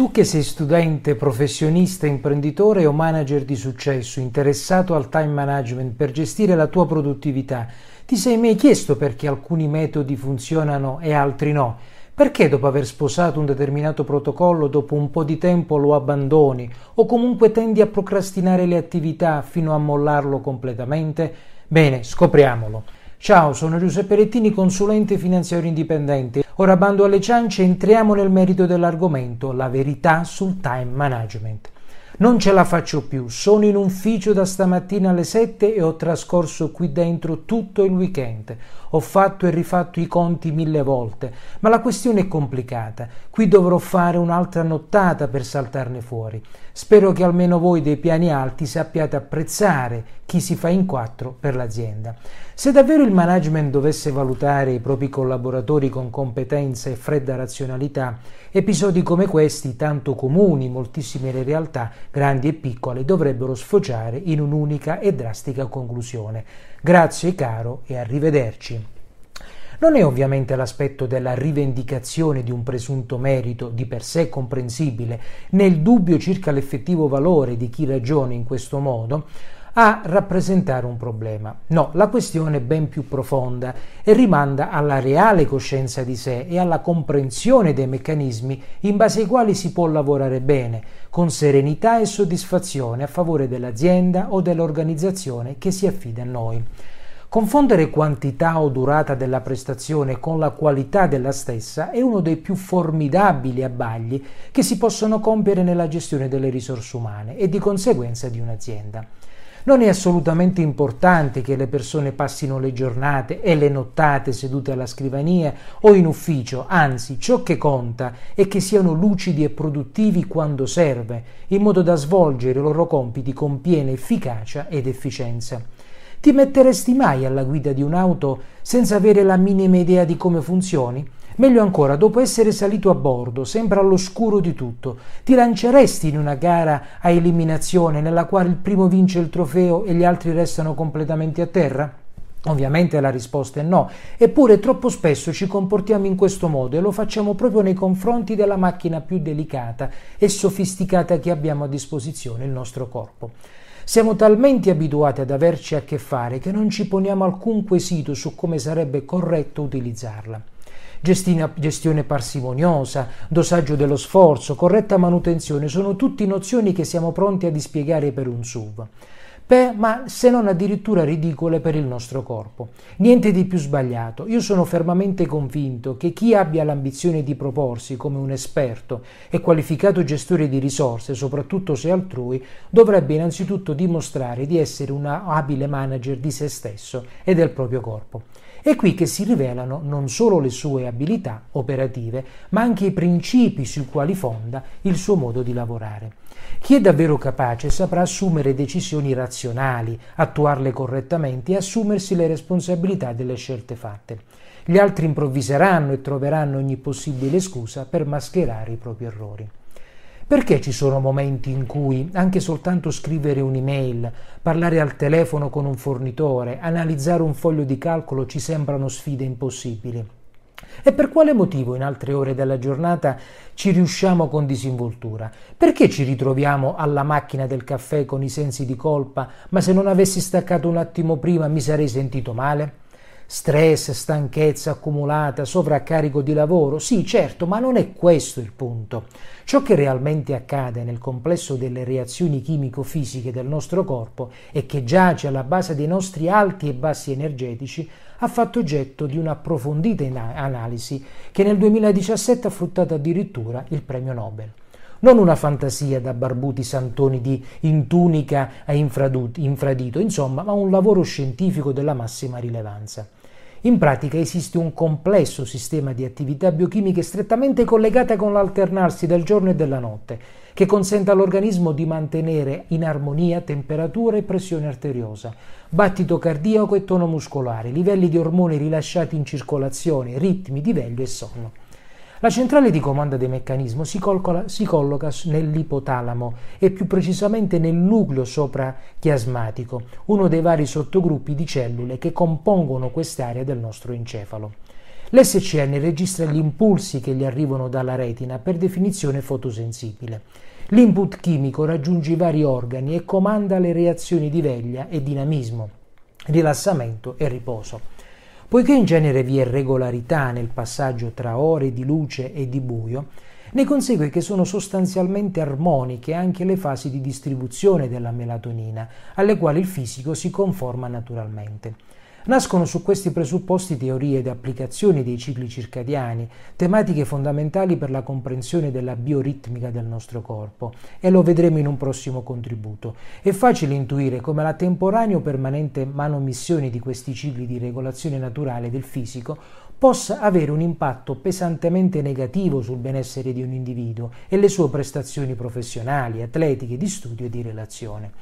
Tu che sei studente, professionista, imprenditore o manager di successo interessato al time management per gestire la tua produttività, ti sei mai chiesto perché alcuni metodi funzionano e altri no? Perché dopo aver sposato un determinato protocollo, dopo un po' di tempo lo abbandoni o comunque tendi a procrastinare le attività fino a mollarlo completamente? Bene, scopriamolo. Ciao, sono Giuseppe Rettini, consulente finanziario indipendente. Ora bando alle ciance, entriamo nel merito dell'argomento, la verità sul time management. Non ce la faccio più, sono in ufficio da stamattina alle 7 e ho trascorso qui dentro tutto il weekend. Ho fatto e rifatto i conti mille volte, ma la questione è complicata. Qui dovrò fare un'altra nottata per saltarne fuori. Spero che almeno voi dei piani alti sappiate apprezzare chi si fa in quattro per l'azienda. Se davvero il management dovesse valutare i propri collaboratori con competenza e fredda razionalità, episodi come questi, tanto comuni in moltissime realtà, grandi e piccole, dovrebbero sfociare in un'unica e drastica conclusione. Grazie caro e arrivederci. Non è ovviamente l'aspetto della rivendicazione di un presunto merito di per sé comprensibile, né il dubbio circa l'effettivo valore di chi ragiona in questo modo, a rappresentare un problema. No, la questione è ben più profonda e rimanda alla reale coscienza di sé e alla comprensione dei meccanismi in base ai quali si può lavorare bene, con serenità e soddisfazione a favore dell'azienda o dell'organizzazione che si affida a noi. Confondere quantità o durata della prestazione con la qualità della stessa è uno dei più formidabili abbagli che si possono compiere nella gestione delle risorse umane e di conseguenza di un'azienda. Non è assolutamente importante che le persone passino le giornate e le nottate sedute alla scrivania o in ufficio, anzi ciò che conta è che siano lucidi e produttivi quando serve, in modo da svolgere i loro compiti con piena efficacia ed efficienza. Ti metteresti mai alla guida di un'auto senza avere la minima idea di come funzioni? Meglio ancora, dopo essere salito a bordo, sempre all'oscuro di tutto, ti lanceresti in una gara a eliminazione nella quale il primo vince il trofeo e gli altri restano completamente a terra? Ovviamente la risposta è no, eppure troppo spesso ci comportiamo in questo modo e lo facciamo proprio nei confronti della macchina più delicata e sofisticata che abbiamo a disposizione, il nostro corpo. Siamo talmente abituati ad averci a che fare che non ci poniamo alcun quesito su come sarebbe corretto utilizzarla. Gestione parsimoniosa, dosaggio dello sforzo, corretta manutenzione sono tutte nozioni che siamo pronti a dispiegare per un SUV per, ma se non addirittura ridicole per il nostro corpo. Niente di più sbagliato. Io sono fermamente convinto che chi abbia l'ambizione di proporsi come un esperto e qualificato gestore di risorse, soprattutto se altrui, dovrebbe innanzitutto dimostrare di essere un abile manager di se stesso e del proprio corpo. È qui che si rivelano non solo le sue abilità operative, ma anche i principi sui quali fonda il suo modo di lavorare. Chi è davvero capace saprà assumere decisioni razionali, attuarle correttamente e assumersi le responsabilità delle scelte fatte. Gli altri improvviseranno e troveranno ogni possibile scusa per mascherare i propri errori. Perché ci sono momenti in cui anche soltanto scrivere un'email, parlare al telefono con un fornitore, analizzare un foglio di calcolo ci sembrano sfide impossibili? E per quale motivo in altre ore della giornata ci riusciamo con disinvoltura? Perché ci ritroviamo alla macchina del caffè con i sensi di colpa, ma se non avessi staccato un attimo prima mi sarei sentito male? Stress, stanchezza accumulata, sovraccarico di lavoro? Sì, certo, ma non è questo il punto. Ciò che realmente accade nel complesso delle reazioni chimico-fisiche del nostro corpo e che giace alla base dei nostri alti e bassi energetici ha fatto oggetto di un'approfondita analisi che nel 2017 ha fruttato addirittura il premio Nobel non una fantasia da barbuti santoni di in tunica a infradito, insomma, ma un lavoro scientifico della massima rilevanza. In pratica esiste un complesso sistema di attività biochimiche strettamente collegate con l'alternarsi del giorno e della notte, che consente all'organismo di mantenere in armonia temperatura e pressione arteriosa, battito cardiaco e tono muscolare, livelli di ormoni rilasciati in circolazione, ritmi di veglio e sonno. La centrale di comando del meccanismo si, colcola, si colloca nell'ipotalamo e più precisamente nel nucleo soprachiasmatico, uno dei vari sottogruppi di cellule che compongono quest'area del nostro encefalo. L'SCN registra gli impulsi che gli arrivano dalla retina, per definizione fotosensibile. L'input chimico raggiunge i vari organi e comanda le reazioni di veglia e dinamismo, rilassamento e riposo. Poiché in genere vi è regolarità nel passaggio tra ore di luce e di buio, ne consegue che sono sostanzialmente armoniche anche le fasi di distribuzione della melatonina, alle quali il fisico si conforma naturalmente. Nascono su questi presupposti teorie ed applicazioni dei cicli circadiani, tematiche fondamentali per la comprensione della bioritmica del nostro corpo, e lo vedremo in un prossimo contributo. È facile intuire come la temporanea o permanente manomissione di questi cicli di regolazione naturale del fisico possa avere un impatto pesantemente negativo sul benessere di un individuo e le sue prestazioni professionali, atletiche, di studio e di relazione.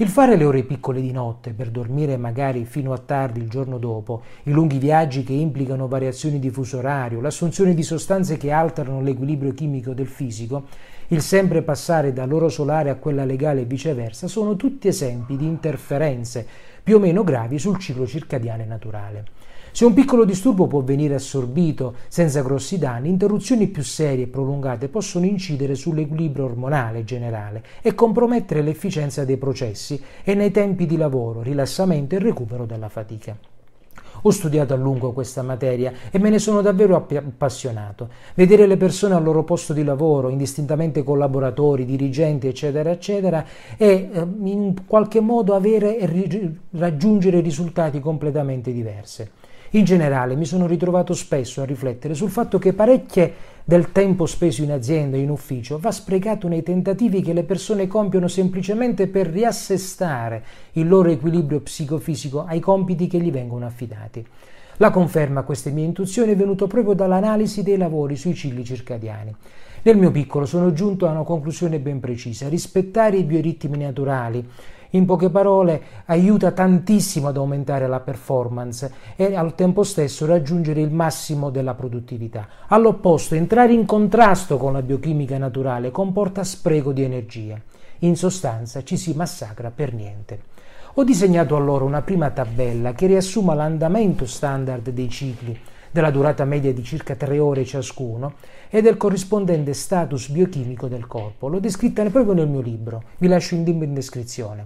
Il fare le ore piccole di notte per dormire magari fino a tardi il giorno dopo, i lunghi viaggi che implicano variazioni di fuso orario, l'assunzione di sostanze che alterano l'equilibrio chimico del fisico, il sempre passare dall'oro solare a quella legale e viceversa, sono tutti esempi di interferenze più o meno gravi sul ciclo circadiano naturale. Se un piccolo disturbo può venire assorbito senza grossi danni, interruzioni più serie e prolungate possono incidere sull'equilibrio ormonale generale e compromettere l'efficienza dei processi e nei tempi di lavoro, rilassamento e recupero dalla fatica. Ho studiato a lungo questa materia e me ne sono davvero appassionato. Vedere le persone al loro posto di lavoro, indistintamente collaboratori, dirigenti, eccetera, eccetera, e eh, in qualche modo avere e raggiungere risultati completamente diversi. In generale mi sono ritrovato spesso a riflettere sul fatto che parecchie del tempo speso in azienda e in ufficio va sprecato nei tentativi che le persone compiono semplicemente per riassestare il loro equilibrio psicofisico ai compiti che gli vengono affidati. La conferma a queste mie intuizioni è venuto proprio dall'analisi dei lavori sui cicli circadiani. Nel mio piccolo sono giunto a una conclusione ben precisa, rispettare i bioritmi naturali in poche parole, aiuta tantissimo ad aumentare la performance e al tempo stesso raggiungere il massimo della produttività. All'opposto, entrare in contrasto con la biochimica naturale comporta spreco di energia. In sostanza ci si massacra per niente. Ho disegnato allora una prima tabella che riassuma l'andamento standard dei cicli, della durata media di circa tre ore ciascuno e del corrispondente status biochimico del corpo. L'ho descritta proprio nel mio libro, vi lascio in descrizione.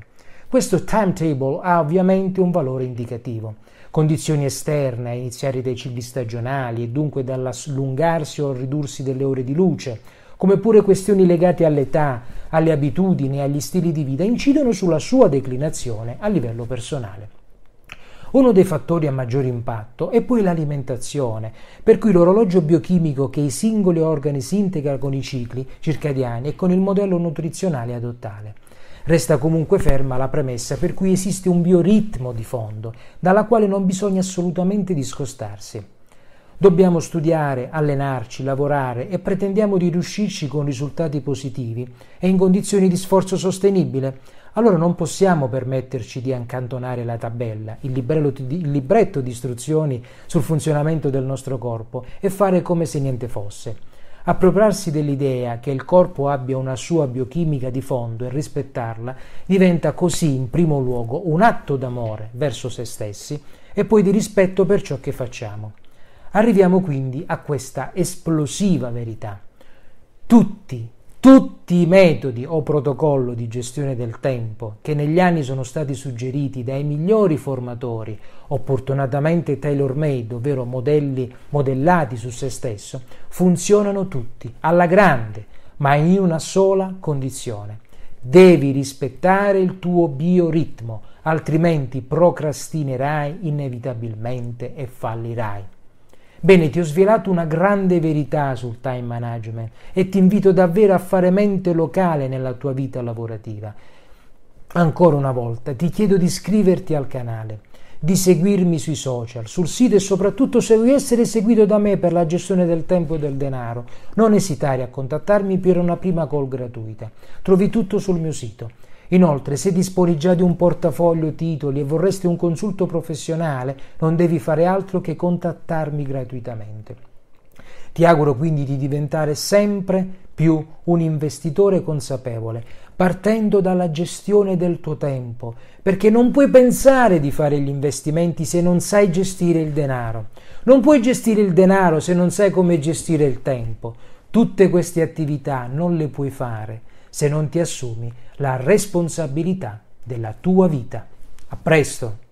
Questo timetable ha ovviamente un valore indicativo. Condizioni esterne, a iniziare dai cicli stagionali e dunque dall'allungarsi o ridursi delle ore di luce, come pure questioni legate all'età, alle abitudini e agli stili di vita, incidono sulla sua declinazione a livello personale. Uno dei fattori a maggior impatto è poi l'alimentazione, per cui l'orologio biochimico che i singoli organi si integra con i cicli circadiani e con il modello nutrizionale adottale. Resta comunque ferma la premessa per cui esiste un bioritmo di fondo, dalla quale non bisogna assolutamente discostarsi. Dobbiamo studiare, allenarci, lavorare e pretendiamo di riuscirci con risultati positivi e in condizioni di sforzo sostenibile. Allora non possiamo permetterci di accantonare la tabella, il, il libretto di istruzioni sul funzionamento del nostro corpo e fare come se niente fosse. Appropriarsi dell'idea che il corpo abbia una sua biochimica di fondo e rispettarla diventa così in primo luogo un atto d'amore verso se stessi e poi di rispetto per ciò che facciamo. Arriviamo quindi a questa esplosiva verità. Tutti tutti i metodi o protocollo di gestione del tempo che negli anni sono stati suggeriti dai migliori formatori, opportunatamente tailor-made, ovvero modelli modellati su se stesso, funzionano tutti, alla grande, ma in una sola condizione. Devi rispettare il tuo bioritmo, altrimenti procrastinerai inevitabilmente e fallirai. Bene, ti ho svelato una grande verità sul time management e ti invito davvero a fare mente locale nella tua vita lavorativa. Ancora una volta ti chiedo di iscriverti al canale, di seguirmi sui social, sul sito e soprattutto se vuoi essere seguito da me per la gestione del tempo e del denaro, non esitare a contattarmi per una prima call gratuita. Trovi tutto sul mio sito Inoltre, se disponi già di un portafoglio titoli e vorresti un consulto professionale, non devi fare altro che contattarmi gratuitamente. Ti auguro quindi di diventare sempre più un investitore consapevole, partendo dalla gestione del tuo tempo, perché non puoi pensare di fare gli investimenti se non sai gestire il denaro. Non puoi gestire il denaro se non sai come gestire il tempo. Tutte queste attività non le puoi fare se non ti assumi la responsabilità della tua vita. A presto!